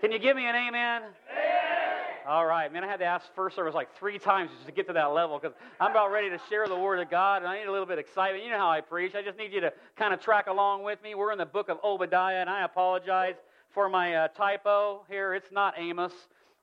Can you give me an amen? amen? All right, man. I had to ask first service like three times just to get to that level because I'm about ready to share the word of God and I need a little bit of excitement. You know how I preach. I just need you to kind of track along with me. We're in the book of Obadiah, and I apologize for my uh, typo here. It's not Amos.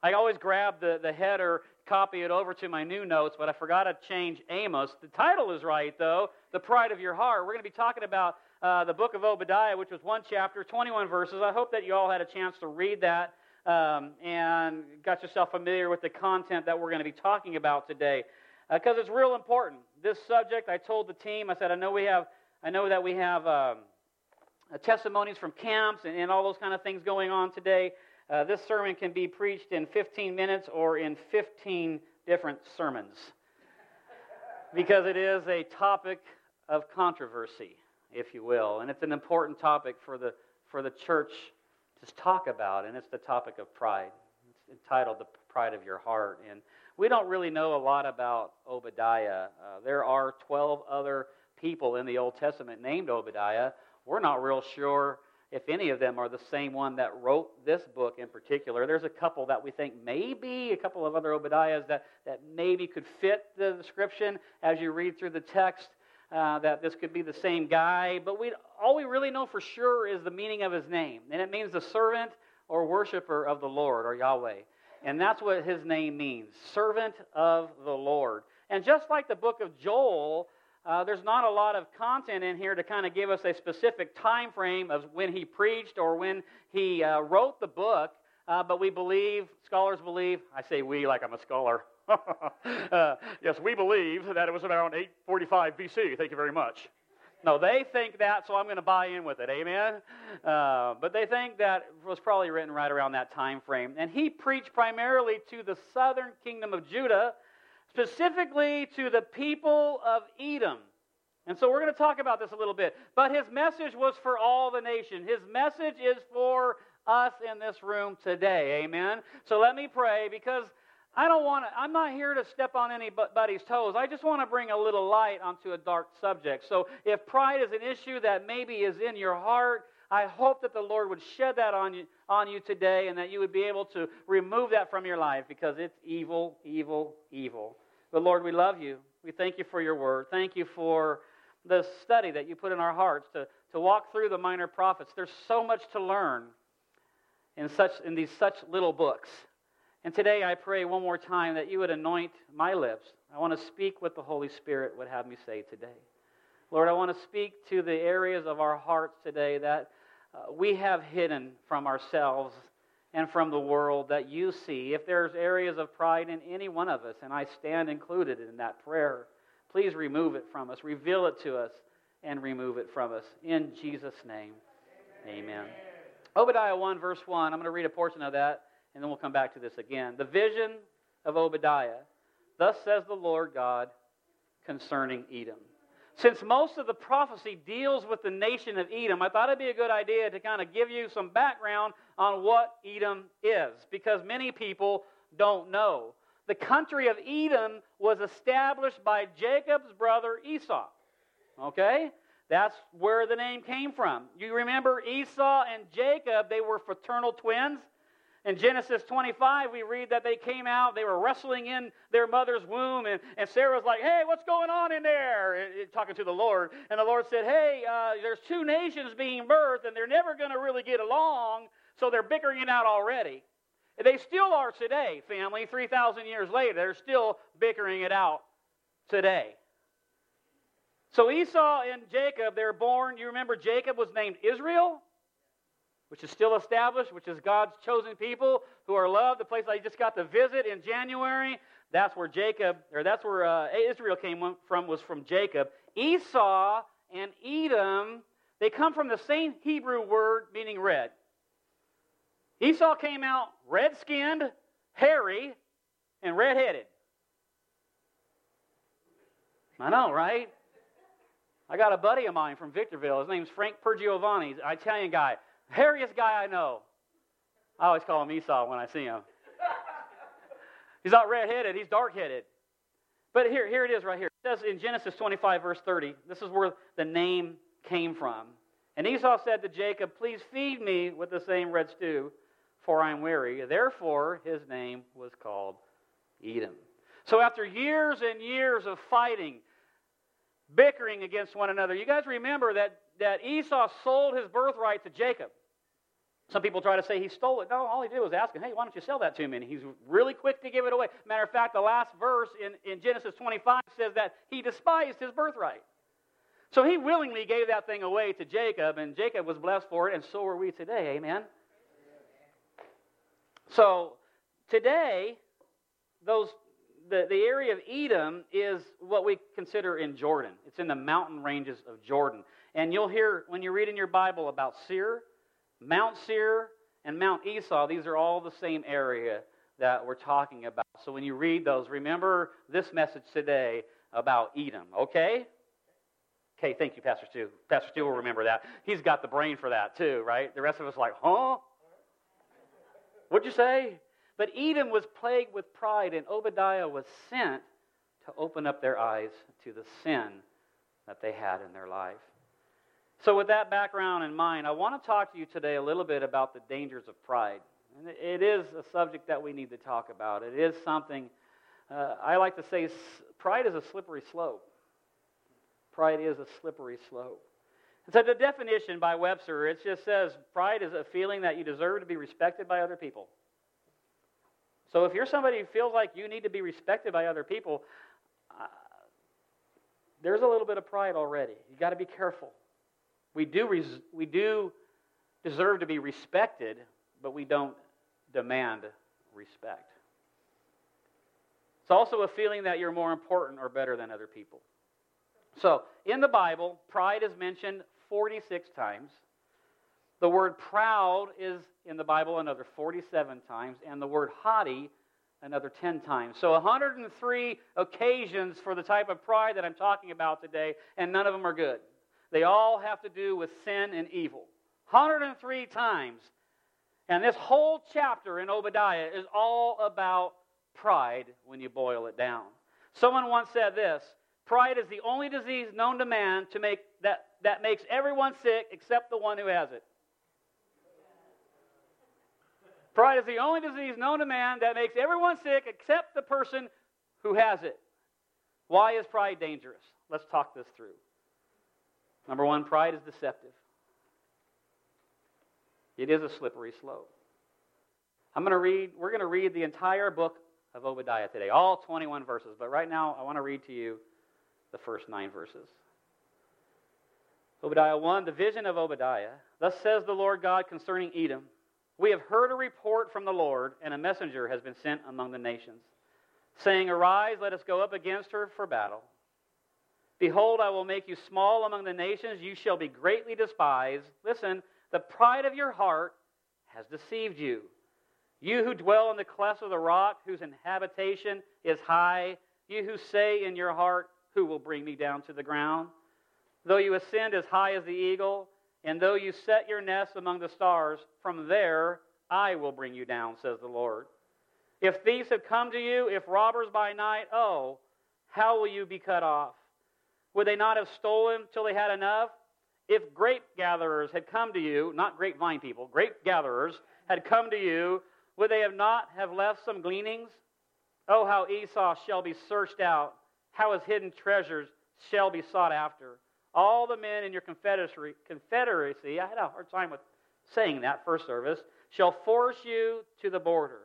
I always grab the, the header, copy it over to my new notes, but I forgot to change Amos. The title is right, though The Pride of Your Heart. We're going to be talking about uh, the book of Obadiah, which was one chapter, 21 verses. I hope that you all had a chance to read that um, and got yourself familiar with the content that we're going to be talking about today, because uh, it's real important. This subject, I told the team, I said, I know we have, I know that we have um, uh, testimonies from camps and, and, all those kind of things going on today. Uh, this sermon can be preached in 15 minutes or in 15 different sermons, because it is a topic of controversy, if you will, and it's an important topic for the for the church to talk about, and it's the topic of pride. It's entitled The Pride of Your Heart. And we don't really know a lot about Obadiah. Uh, there are 12 other people in the Old Testament named Obadiah. We're not real sure if any of them are the same one that wrote this book in particular. There's a couple that we think maybe, a couple of other Obadiahs that, that maybe could fit the description as you read through the text uh, that this could be the same guy, but we, all we really know for sure is the meaning of his name. And it means the servant or worshiper of the Lord, or Yahweh. And that's what his name means servant of the Lord. And just like the book of Joel, uh, there's not a lot of content in here to kind of give us a specific time frame of when he preached or when he uh, wrote the book. Uh, but we believe, scholars believe, I say we like I'm a scholar. Uh, yes, we believe that it was around 845 BC. Thank you very much. No, they think that, so I'm going to buy in with it. Amen. Uh, but they think that was probably written right around that time frame. And he preached primarily to the southern kingdom of Judah, specifically to the people of Edom. And so we're going to talk about this a little bit. But his message was for all the nation. His message is for us in this room today. Amen. So let me pray because I don't want to, I'm not here to step on anybody's toes. I just want to bring a little light onto a dark subject. So if pride is an issue that maybe is in your heart, I hope that the Lord would shed that on you, on you today and that you would be able to remove that from your life because it's evil, evil, evil. But Lord, we love you. We thank you for your word. Thank you for the study that you put in our hearts to, to walk through the minor prophets. There's so much to learn in, such, in these such little books. And today I pray one more time that you would anoint my lips. I want to speak what the Holy Spirit would have me say today. Lord, I want to speak to the areas of our hearts today that uh, we have hidden from ourselves and from the world that you see. If there's areas of pride in any one of us, and I stand included in that prayer, please remove it from us, reveal it to us, and remove it from us. In Jesus' name, amen. amen. Obadiah 1, verse 1, I'm going to read a portion of that and then we'll come back to this again. The vision of Obadiah. Thus says the Lord God concerning Edom. Since most of the prophecy deals with the nation of Edom, I thought it'd be a good idea to kind of give you some background on what Edom is, because many people don't know. The country of Edom was established by Jacob's brother Esau. Okay? That's where the name came from. You remember Esau and Jacob, they were fraternal twins. In Genesis 25, we read that they came out, they were wrestling in their mother's womb, and, and Sarah's like, Hey, what's going on in there? And, and, talking to the Lord. And the Lord said, Hey, uh, there's two nations being birthed, and they're never going to really get along, so they're bickering it out already. They still are today, family, 3,000 years later. They're still bickering it out today. So Esau and Jacob, they're born. You remember Jacob was named Israel? Which is still established, which is God's chosen people who are loved, the place I just got to visit in January. That's where Jacob, or that's where uh, Israel came from, was from Jacob. Esau and Edom, they come from the same Hebrew word meaning red. Esau came out red skinned, hairy, and red headed. I know, right? I got a buddy of mine from Victorville. His name's Frank Pergiovanni, an Italian guy. Hairiest guy I know. I always call him Esau when I see him. He's not red-headed, he's dark-headed. But here, here it is right here. It says in Genesis 25, verse 30, this is where the name came from. And Esau said to Jacob, Please feed me with the same red stew, for I am weary. Therefore, his name was called Edom. So, after years and years of fighting, bickering against one another, you guys remember that, that Esau sold his birthright to Jacob. Some people try to say he stole it. No, all he did was ask him, hey, why don't you sell that to me? And he's really quick to give it away. Matter of fact, the last verse in, in Genesis 25 says that he despised his birthright. So he willingly gave that thing away to Jacob, and Jacob was blessed for it, and so are we today. Amen? So today, those the, the area of Edom is what we consider in Jordan. It's in the mountain ranges of Jordan. And you'll hear when you read in your Bible about Seir, Mount Seir, and Mount Esau, these are all the same area that we're talking about. So when you read those, remember this message today about Edom, okay? Okay, thank you, Pastor Stu. Pastor Stu will remember that. He's got the brain for that too, right? The rest of us are like, huh? What'd you say? But Edom was plagued with pride, and Obadiah was sent to open up their eyes to the sin that they had in their life. So, with that background in mind, I want to talk to you today a little bit about the dangers of pride. And it is a subject that we need to talk about. It is something, uh, I like to say, pride is a slippery slope. Pride is a slippery slope. And so, the definition by Webster, it just says pride is a feeling that you deserve to be respected by other people. So, if you're somebody who feels like you need to be respected by other people, uh, there's a little bit of pride already. You've got to be careful. We do, res- we do deserve to be respected, but we don't demand respect. It's also a feeling that you're more important or better than other people. So, in the Bible, pride is mentioned 46 times. The word proud is in the Bible another 47 times, and the word haughty another 10 times. So 103 occasions for the type of pride that I'm talking about today, and none of them are good. They all have to do with sin and evil. 103 times. And this whole chapter in Obadiah is all about pride when you boil it down. Someone once said this Pride is the only disease known to man to make that, that makes everyone sick except the one who has it. Pride is the only disease known to man that makes everyone sick except the person who has it. Why is pride dangerous? Let's talk this through. Number one, pride is deceptive. It is a slippery slope. I'm going to read, we're going to read the entire book of Obadiah today, all 21 verses. But right now, I want to read to you the first nine verses. Obadiah 1, the vision of Obadiah. Thus says the Lord God concerning Edom We have heard a report from the Lord, and a messenger has been sent among the nations, saying, Arise, let us go up against her for battle. Behold, I will make you small among the nations. You shall be greatly despised. Listen, the pride of your heart has deceived you. You who dwell in the clefts of the rock, whose habitation is high, you who say in your heart, Who will bring me down to the ground? Though you ascend as high as the eagle, and though you set your nest among the stars, from there I will bring you down, says the Lord. If thieves have come to you, if robbers by night, oh, how will you be cut off? Would they not have stolen till they had enough? If grape gatherers had come to you, not grapevine people, grape gatherers had come to you, would they have not have left some gleanings? Oh, how Esau shall be searched out, how his hidden treasures shall be sought after. All the men in your confederacy, confederacy, I had a hard time with saying that first service, shall force you to the border.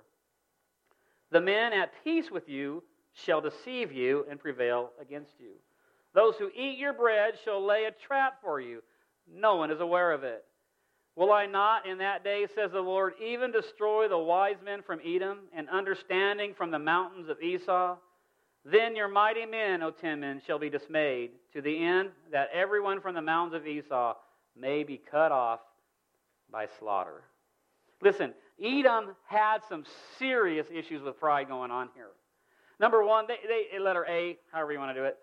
The men at peace with you shall deceive you and prevail against you. Those who eat your bread shall lay a trap for you. No one is aware of it. Will I not in that day, says the Lord, even destroy the wise men from Edom and understanding from the mountains of Esau? Then your mighty men, O Teman, shall be dismayed, to the end that everyone from the mountains of Esau may be cut off by slaughter. Listen, Edom had some serious issues with pride going on here. Number one, they, they letter A, however you want to do it,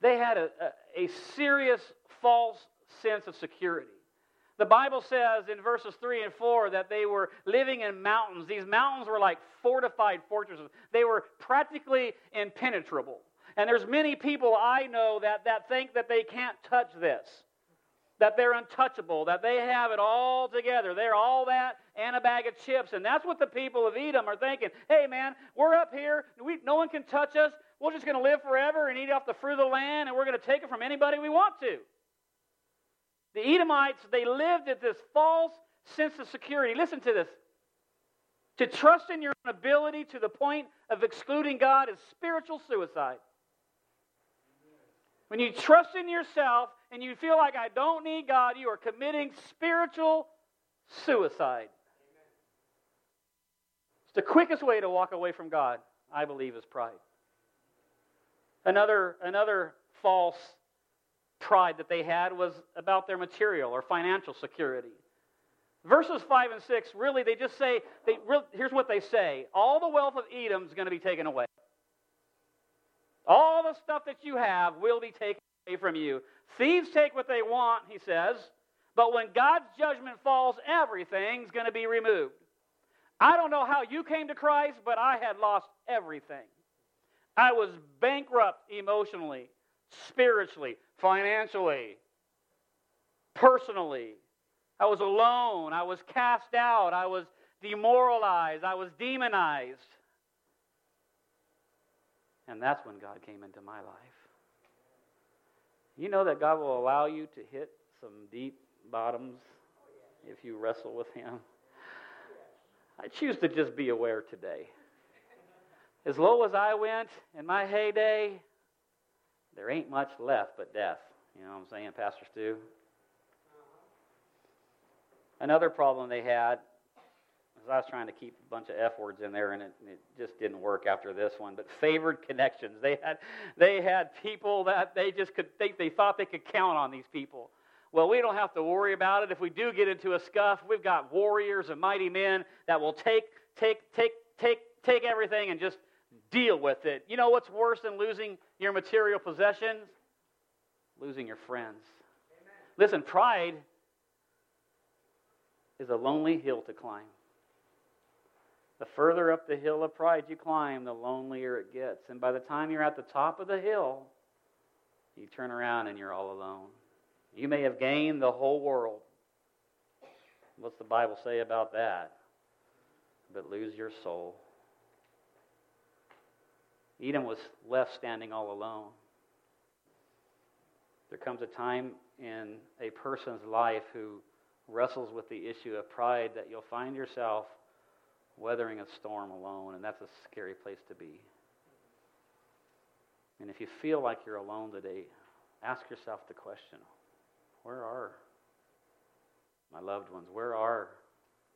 they had a, a, a serious false sense of security. The Bible says in verses 3 and 4 that they were living in mountains. These mountains were like fortified fortresses. They were practically impenetrable. And there's many people I know that, that think that they can't touch this. that they're untouchable, that they have it all together. They're all that and a bag of chips. And that's what the people of Edom are thinking. Hey, man, we're up here. We, no one can touch us. We're just going to live forever and eat off the fruit of the land, and we're going to take it from anybody we want to. The Edomites, they lived at this false sense of security. Listen to this. To trust in your own ability to the point of excluding God is spiritual suicide. When you trust in yourself and you feel like I don't need God, you are committing spiritual suicide. It's the quickest way to walk away from God, I believe, is pride. Another, another false pride that they had was about their material or financial security. Verses 5 and 6, really, they just say, they, here's what they say all the wealth of Edom is going to be taken away. All the stuff that you have will be taken away from you. Thieves take what they want, he says, but when God's judgment falls, everything's going to be removed. I don't know how you came to Christ, but I had lost everything. I was bankrupt emotionally, spiritually, financially, personally. I was alone. I was cast out. I was demoralized. I was demonized. And that's when God came into my life. You know that God will allow you to hit some deep bottoms if you wrestle with Him. I choose to just be aware today. As low as I went in my heyday, there ain't much left but death. You know what I'm saying, Pastor Stu? Another problem they had was I was trying to keep a bunch of F words in there, and it, it just didn't work after this one. But favored connections. They had, they had people that they just could think they thought they could count on these people. Well, we don't have to worry about it. If we do get into a scuff, we've got warriors and mighty men that will take, take, take, take, take everything and just deal with it. You know what's worse than losing your material possessions? Losing your friends. Amen. Listen, pride is a lonely hill to climb. The further up the hill of pride you climb, the lonelier it gets. And by the time you're at the top of the hill, you turn around and you're all alone. You may have gained the whole world. What's the Bible say about that? But lose your soul. Edom was left standing all alone. There comes a time in a person's life who wrestles with the issue of pride that you'll find yourself weathering a storm alone, and that's a scary place to be. And if you feel like you're alone today, ask yourself the question where are my loved ones? Where are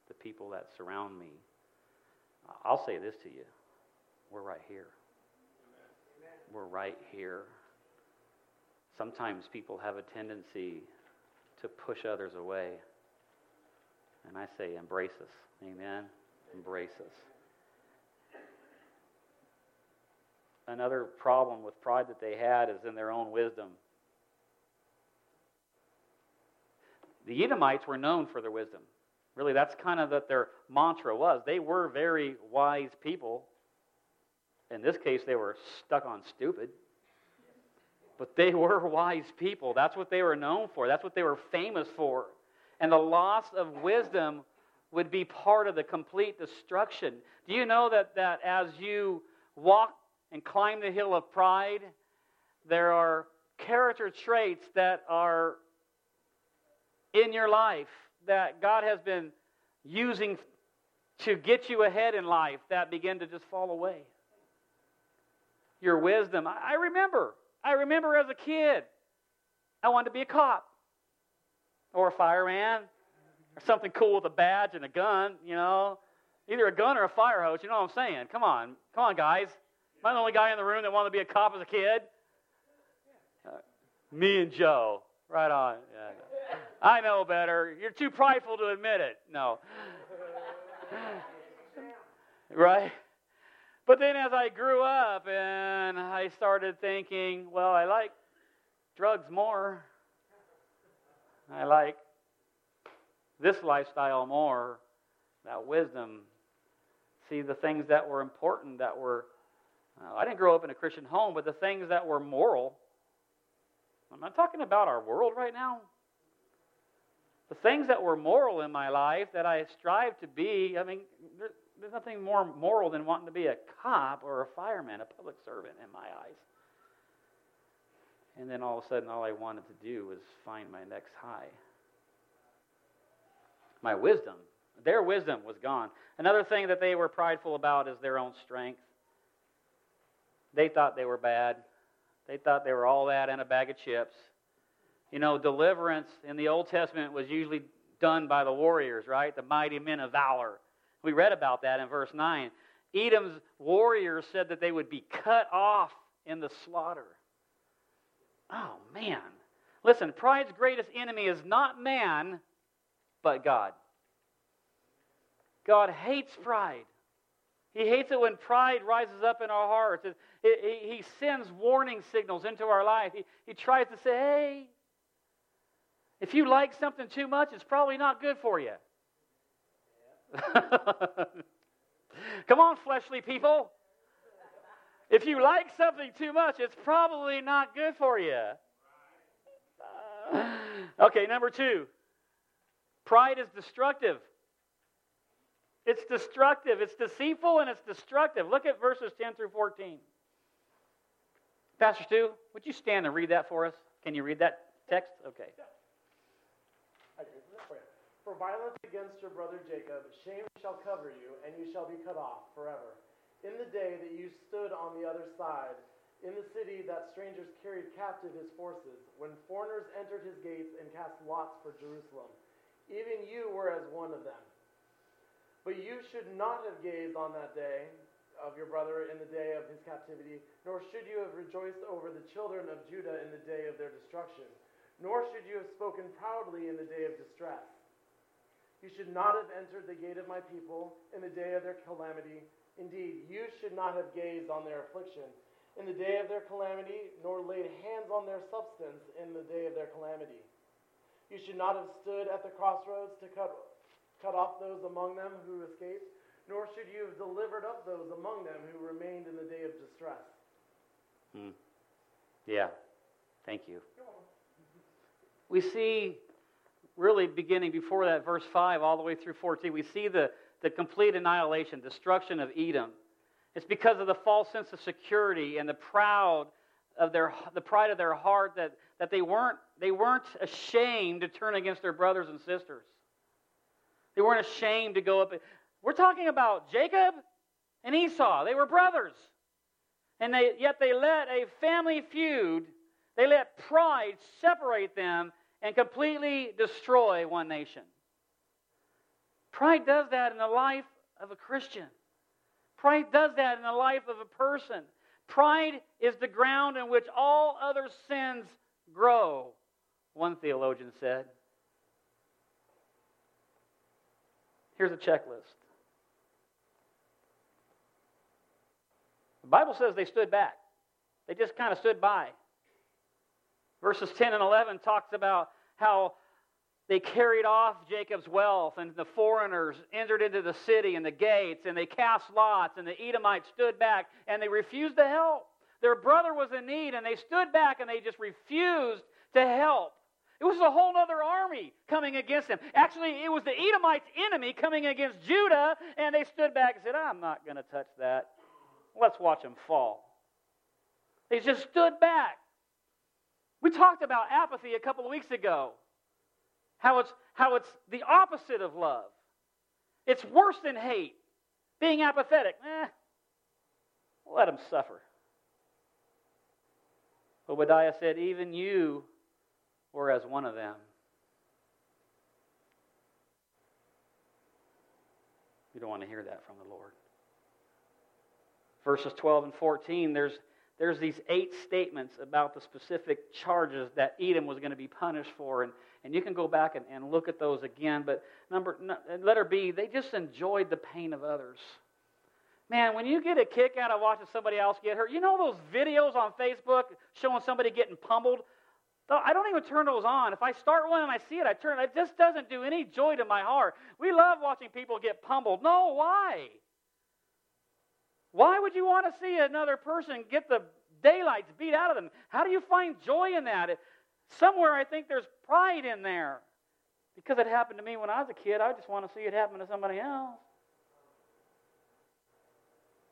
the people that surround me? I'll say this to you we're right here. We're right here. Sometimes people have a tendency to push others away. And I say, embrace us. Amen. Embrace us. Another problem with pride that they had is in their own wisdom. The Edomites were known for their wisdom. Really, that's kind of what their mantra was. They were very wise people. In this case, they were stuck on stupid. But they were wise people. That's what they were known for. That's what they were famous for and the loss of wisdom would be part of the complete destruction. Do you know that, that as you walk and climb the hill of pride, there are character traits that are in your life that God has been using to get you ahead in life that begin to just fall away? Your wisdom. I remember. I remember as a kid, I wanted to be a cop or a fireman or something cool with a badge and a gun, you know. Either a gun or a fire hose, you know what I'm saying? Come on. Come on, guys. Am I the only guy in the room that wanted to be a cop as a kid? Uh, me and Joe. Right on. Yeah. I know better. You're too prideful to admit it. No. right? But then as I grew up and I started thinking, well, I like drugs more. I like this lifestyle more, that wisdom. See the things that were important, that were, uh, I didn't grow up in a Christian home, but the things that were moral. I'm not talking about our world right now. the things that were moral in my life that I strive to be, I mean, there's nothing more moral than wanting to be a cop or a fireman, a public servant in my eyes. And then all of a sudden, all I wanted to do was find my next high. My wisdom, their wisdom was gone. Another thing that they were prideful about is their own strength. They thought they were bad. They thought they were all that and a bag of chips. You know, deliverance in the Old Testament was usually done by the warriors, right? The mighty men of valor. We read about that in verse 9. Edom's warriors said that they would be cut off in the slaughter. Oh, man. Listen, pride's greatest enemy is not man, but God. God hates pride. He hates it when pride rises up in our hearts. It, it, he sends warning signals into our life. He, he tries to say, hey, if you like something too much, it's probably not good for you. Come on, fleshly people. If you like something too much, it's probably not good for you. Uh, okay, number two pride is destructive. It's destructive. It's deceitful and it's destructive. Look at verses 10 through 14. Pastor Stu, would you stand and read that for us? Can you read that text? Okay. For violence against your brother Jacob, shame shall cover you, and you shall be cut off forever. In the day that you stood on the other side, in the city that strangers carried captive his forces, when foreigners entered his gates and cast lots for Jerusalem, even you were as one of them. But you should not have gazed on that day of your brother in the day of his captivity, nor should you have rejoiced over the children of Judah in the day of their destruction, nor should you have spoken proudly in the day of distress. You should not have entered the gate of my people in the day of their calamity, Indeed, you should not have gazed on their affliction in the day of their calamity, nor laid hands on their substance in the day of their calamity. You should not have stood at the crossroads to cut, cut off those among them who escaped, nor should you have delivered up those among them who remained in the day of distress. Hmm. Yeah. Thank you. We see, really beginning before that, verse 5 all the way through 14, we see the the complete annihilation, destruction of Edom. It's because of the false sense of security and the proud of their the pride of their heart that, that they weren't they weren't ashamed to turn against their brothers and sisters. They weren't ashamed to go up. We're talking about Jacob and Esau. They were brothers. And they, yet they let a family feud, they let pride separate them and completely destroy one nation. Pride does that in the life of a Christian. Pride does that in the life of a person. Pride is the ground in which all other sins grow, one theologian said. Here's a checklist. The Bible says they stood back. They just kind of stood by. Verses 10 and 11 talks about how they carried off Jacob's wealth, and the foreigners entered into the city and the gates, and they cast lots, and the Edomites stood back, and they refused to help. Their brother was in need, and they stood back and they just refused to help. It was a whole other army coming against them. Actually, it was the Edomites' enemy coming against Judah, and they stood back and said, I'm not going to touch that. Let's watch them fall. They just stood back. We talked about apathy a couple of weeks ago. How it's, how it's the opposite of love. It's worse than hate. Being apathetic, eh, let them suffer. Obadiah said, Even you were as one of them. You don't want to hear that from the Lord. Verses 12 and 14, there's, there's these eight statements about the specific charges that Edom was going to be punished for. And, and you can go back and, and look at those again. But number letter B, they just enjoyed the pain of others. Man, when you get a kick out of watching somebody else get hurt, you know those videos on Facebook showing somebody getting pummeled? I don't even turn those on. If I start one and I see it, I turn it. It just doesn't do any joy to my heart. We love watching people get pummeled. No, why? Why would you want to see another person get the daylights beat out of them? How do you find joy in that? Somewhere I think there's pride in there. Because it happened to me when I was a kid, I just want to see it happen to somebody else.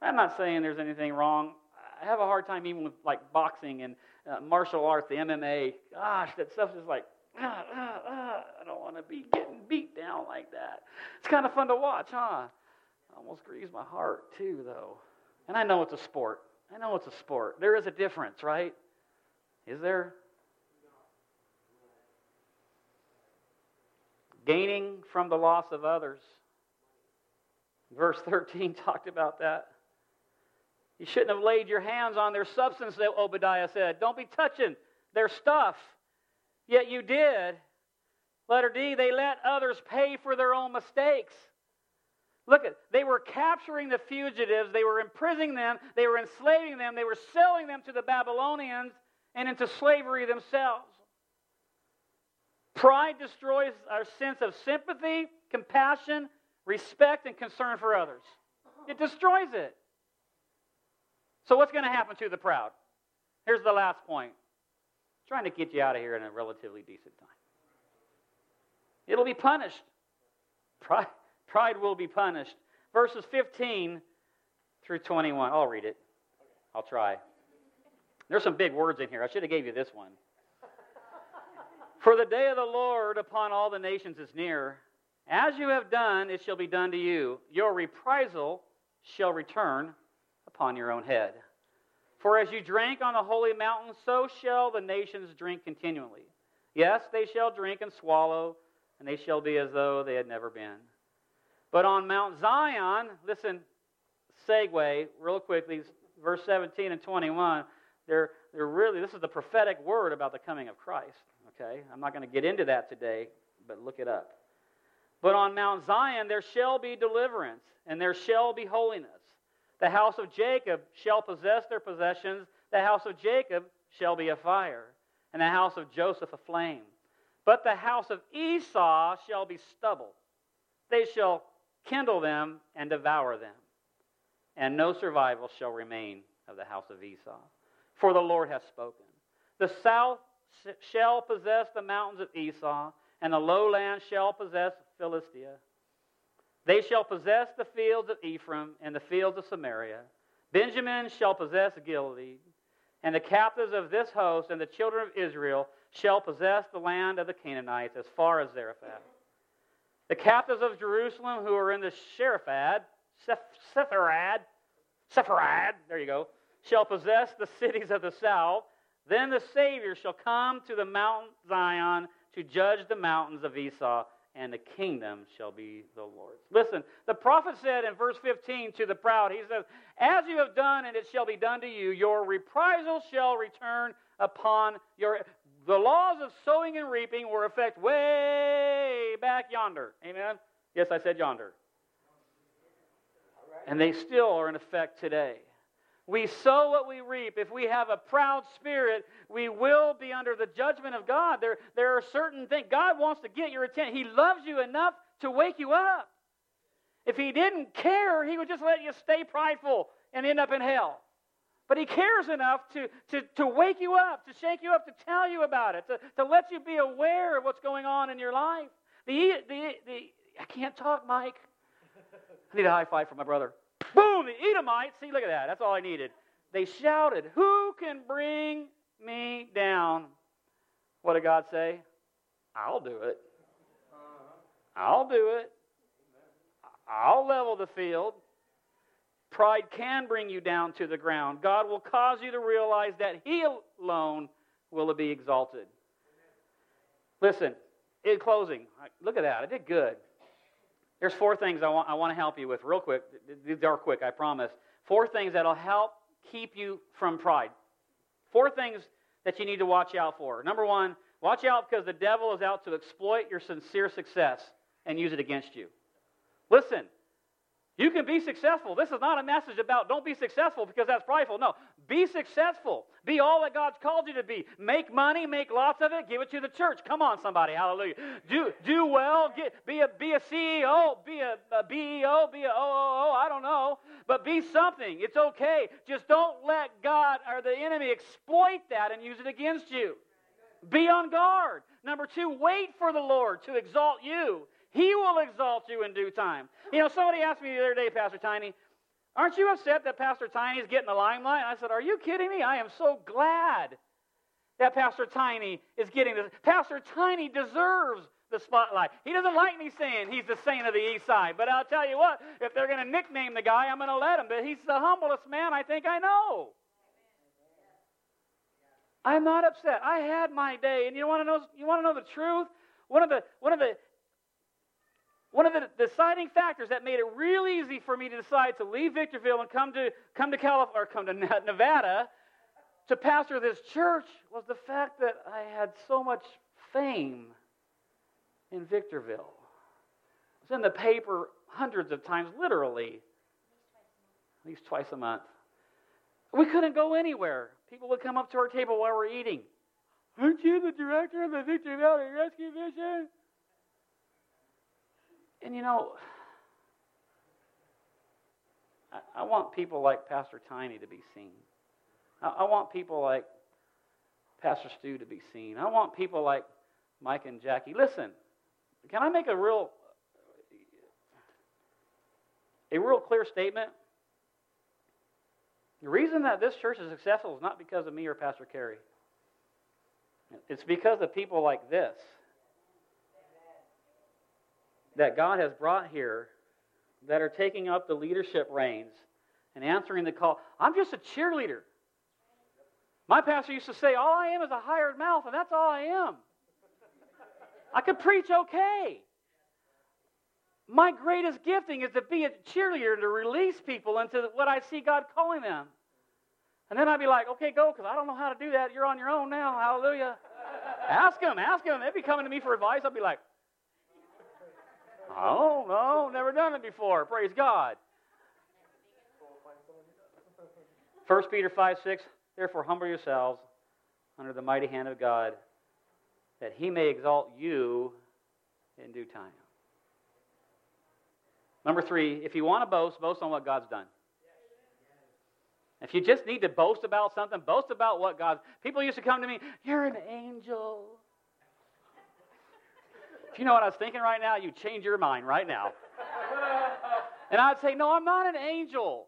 I'm not saying there's anything wrong. I have a hard time even with like boxing and uh, martial arts, the MMA. Gosh, that stuff is like, ah, ah, ah, I don't want to be getting beat down like that. It's kind of fun to watch, huh? Almost grieves my heart too, though. And I know it's a sport. I know it's a sport. There is a difference, right? Is there? Gaining from the loss of others. Verse 13 talked about that. You shouldn't have laid your hands on their substance, Obadiah said. Don't be touching their stuff. Yet you did. Letter D, they let others pay for their own mistakes. Look at they were capturing the fugitives, they were imprisoning them, they were enslaving them, they were selling them to the Babylonians and into slavery themselves. Pride destroys our sense of sympathy, compassion, respect, and concern for others. It destroys it. So, what's going to happen to the proud? Here's the last point. I'm trying to get you out of here in a relatively decent time. It'll be punished. Pride, pride will be punished. Verses 15 through 21. I'll read it. I'll try. There's some big words in here. I should have gave you this one. For the day of the Lord upon all the nations is near. As you have done, it shall be done to you. Your reprisal shall return upon your own head. For as you drank on the holy mountain, so shall the nations drink continually. Yes, they shall drink and swallow, and they shall be as though they had never been. But on Mount Zion, listen, segue real quickly, verse 17 and 21, they're, they're really, this is the prophetic word about the coming of Christ. Okay? I'm not going to get into that today, but look it up. But on Mount Zion there shall be deliverance, and there shall be holiness. The house of Jacob shall possess their possessions. The house of Jacob shall be a fire, and the house of Joseph a flame. But the house of Esau shall be stubble. They shall kindle them and devour them, and no survival shall remain of the house of Esau. For the Lord hath spoken. The south shall possess the mountains of Esau, and the lowland shall possess Philistia. They shall possess the fields of Ephraim and the fields of Samaria. Benjamin shall possess Gilead, and the captives of this host and the children of Israel shall possess the land of the Canaanites as far as Zarephath. The captives of Jerusalem who are in the Sherifad, Sepharad, Sepharad, there you go, shall possess the cities of the south. Then the Savior shall come to the Mount Zion to judge the mountains of Esau and the kingdom shall be the Lord's. Listen, the prophet said in verse 15 to the proud, he says, As you have done, and it shall be done to you, your reprisal shall return upon your. The laws of sowing and reaping were effect way back yonder. Amen? Yes, I said yonder. And they still are in effect today. We sow what we reap. If we have a proud spirit, we will be under the judgment of God. There, there are certain things. God wants to get your attention. He loves you enough to wake you up. If He didn't care, He would just let you stay prideful and end up in hell. But He cares enough to, to, to wake you up, to shake you up, to tell you about it, to, to let you be aware of what's going on in your life. The, the, the, I can't talk, Mike. I need a high five from my brother. Boom, the Edomites. See, look at that. That's all I needed. They shouted, Who can bring me down? What did God say? I'll do it. I'll do it. I'll level the field. Pride can bring you down to the ground. God will cause you to realize that He alone will be exalted. Listen, in closing, look at that. I did good. There's four things I want, I want to help you with real quick. These are quick, I promise. Four things that'll help keep you from pride. Four things that you need to watch out for. Number one, watch out because the devil is out to exploit your sincere success and use it against you. Listen, you can be successful. This is not a message about don't be successful because that's prideful. No, be successful. Be all that God's called you to be. Make money, make lots of it, give it to the church. Come on, somebody, hallelujah. Do do well. Get be a be a CEO, be a, a BEO, be a OOO. I don't know, but be something. It's okay. Just don't let God or the enemy exploit that and use it against you. Be on guard. Number two, wait for the Lord to exalt you. He will exalt you in due time. You know, somebody asked me the other day, Pastor Tiny, aren't you upset that Pastor Tiny is getting the limelight? I said, Are you kidding me? I am so glad that Pastor Tiny is getting this. Pastor Tiny deserves the spotlight. He doesn't like me saying he's the saint of the east side, but I'll tell you what, if they're going to nickname the guy, I'm going to let him. But he's the humblest man I think I know. I'm not upset. I had my day, and you want to know? You want to know the truth? One of the one of the one of the deciding factors that made it real easy for me to decide to leave Victorville and come to come to California or come to Nevada to pastor this church was the fact that I had so much fame in Victorville. It was in the paper hundreds of times, literally, at least twice a month. We couldn't go anywhere. People would come up to our table while we're eating. Aren't you the director of the Victor Valley Rescue Mission? And you know, I, I want people like Pastor Tiny to be seen. I, I want people like Pastor Stu to be seen. I want people like Mike and Jackie. Listen, can I make a real a real clear statement? The reason that this church is successful is not because of me or Pastor Carey. It's because of people like this that God has brought here that are taking up the leadership reins and answering the call. I'm just a cheerleader. My pastor used to say, All I am is a hired mouth, and that's all I am. I could preach okay. My greatest gifting is to be a cheerleader, to release people into what I see God calling them. And then I'd be like, okay, go, because I don't know how to do that. You're on your own now. Hallelujah. ask them, ask them. They'd be coming to me for advice. I'd be like, oh, no, never done it before. Praise God. 1 Peter 5 6, therefore humble yourselves under the mighty hand of God, that he may exalt you in due time. Number three, if you want to boast, boast on what God's done. If you just need to boast about something, boast about what God's. People used to come to me, You're an angel. If you know what I was thinking right now, you change your mind right now. And I'd say, No, I'm not an angel.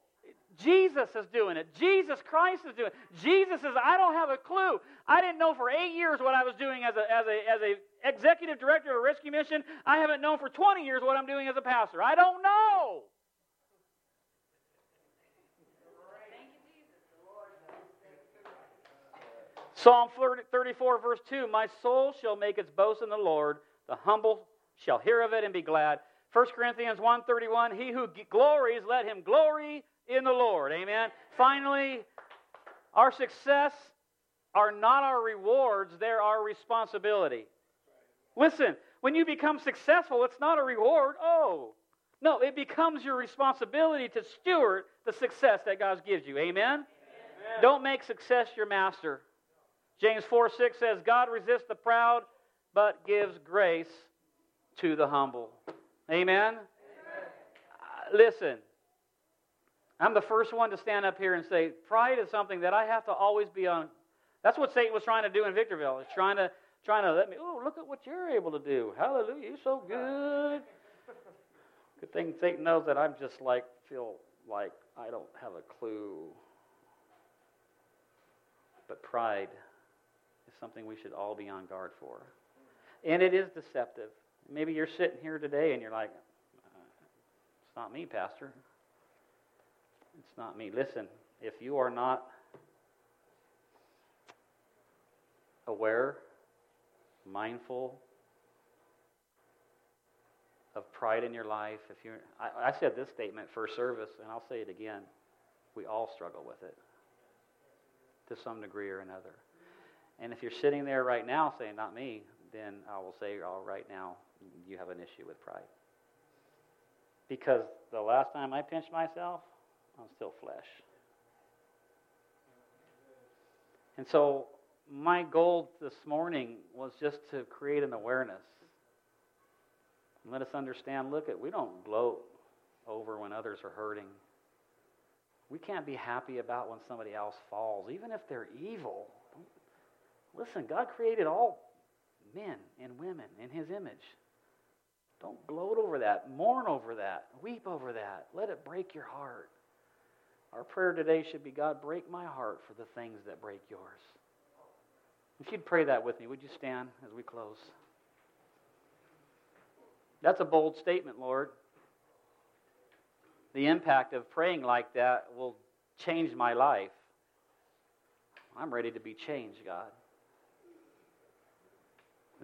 Jesus is doing it. Jesus Christ is doing it. Jesus is, I don't have a clue. I didn't know for eight years what I was doing as a, as a, as a executive director of a rescue mission. I haven't known for 20 years what I'm doing as a pastor. I don't know. Psalm 34, verse 2 My soul shall make its boast in the Lord, the humble shall hear of it and be glad. 1 Corinthians 1:31 He who glories let him glory in the Lord. Amen. Finally, our success are not our rewards, they're our responsibility. Listen, when you become successful, it's not a reward. Oh, no, it becomes your responsibility to steward the success that God gives you. Amen? Amen? Don't make success your master. James 4 6 says, God resists the proud, but gives grace to the humble. Amen? Amen. Uh, listen, I'm the first one to stand up here and say, pride is something that I have to always be on. That's what Satan was trying to do in Victorville. He's trying to trying to let me, oh, look at what you're able to do. Hallelujah, you're so good. Good thing Satan knows that I'm just like, feel like I don't have a clue. But pride something we should all be on guard for. And it is deceptive. Maybe you're sitting here today and you're like, uh, it's not me, Pastor. It's not me. Listen, if you are not aware, mindful of pride in your life, if you're, I, I said this statement first service, and I'll say it again. We all struggle with it to some degree or another. And if you're sitting there right now saying, not me, then I will say, all oh, right now, you have an issue with pride. Because the last time I pinched myself, I'm still flesh. And so my goal this morning was just to create an awareness. And let us understand, look at we don't gloat over when others are hurting. We can't be happy about when somebody else falls, even if they're evil. Listen, God created all men and women in His image. Don't gloat over that. Mourn over that. Weep over that. Let it break your heart. Our prayer today should be God, break my heart for the things that break yours. If you'd pray that with me, would you stand as we close? That's a bold statement, Lord. The impact of praying like that will change my life. I'm ready to be changed, God.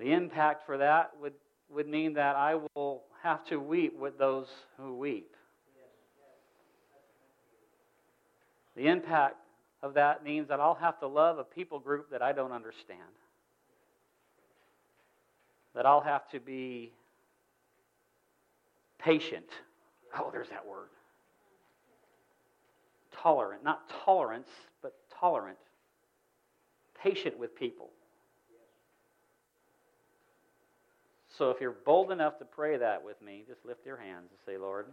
The impact for that would, would mean that I will have to weep with those who weep. The impact of that means that I'll have to love a people group that I don't understand. That I'll have to be patient. Oh, there's that word. Tolerant. Not tolerance, but tolerant. Patient with people. So if you're bold enough to pray that with me, just lift your hands and say, Lord,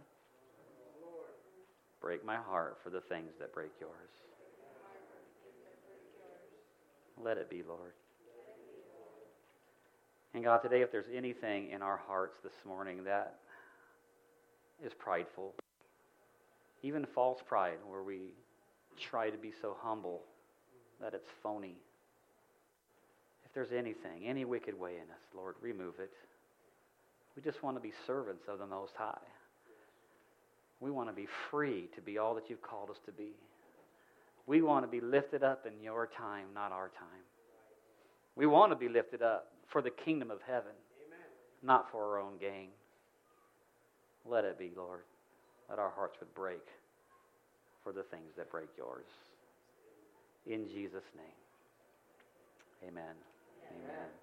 break my heart for the things that break yours. Let it be, Lord. And God, today, if there's anything in our hearts this morning that is prideful, even false pride, where we try to be so humble that it's phony. If there's anything, any wicked way in us, Lord, remove it. We just want to be servants of the Most High. We want to be free to be all that you've called us to be. We want to be lifted up in your time, not our time. We want to be lifted up for the kingdom of heaven, not for our own gain. Let it be, Lord. Let our hearts would break for the things that break yours. In Jesus' name. Amen. Amen. Amen.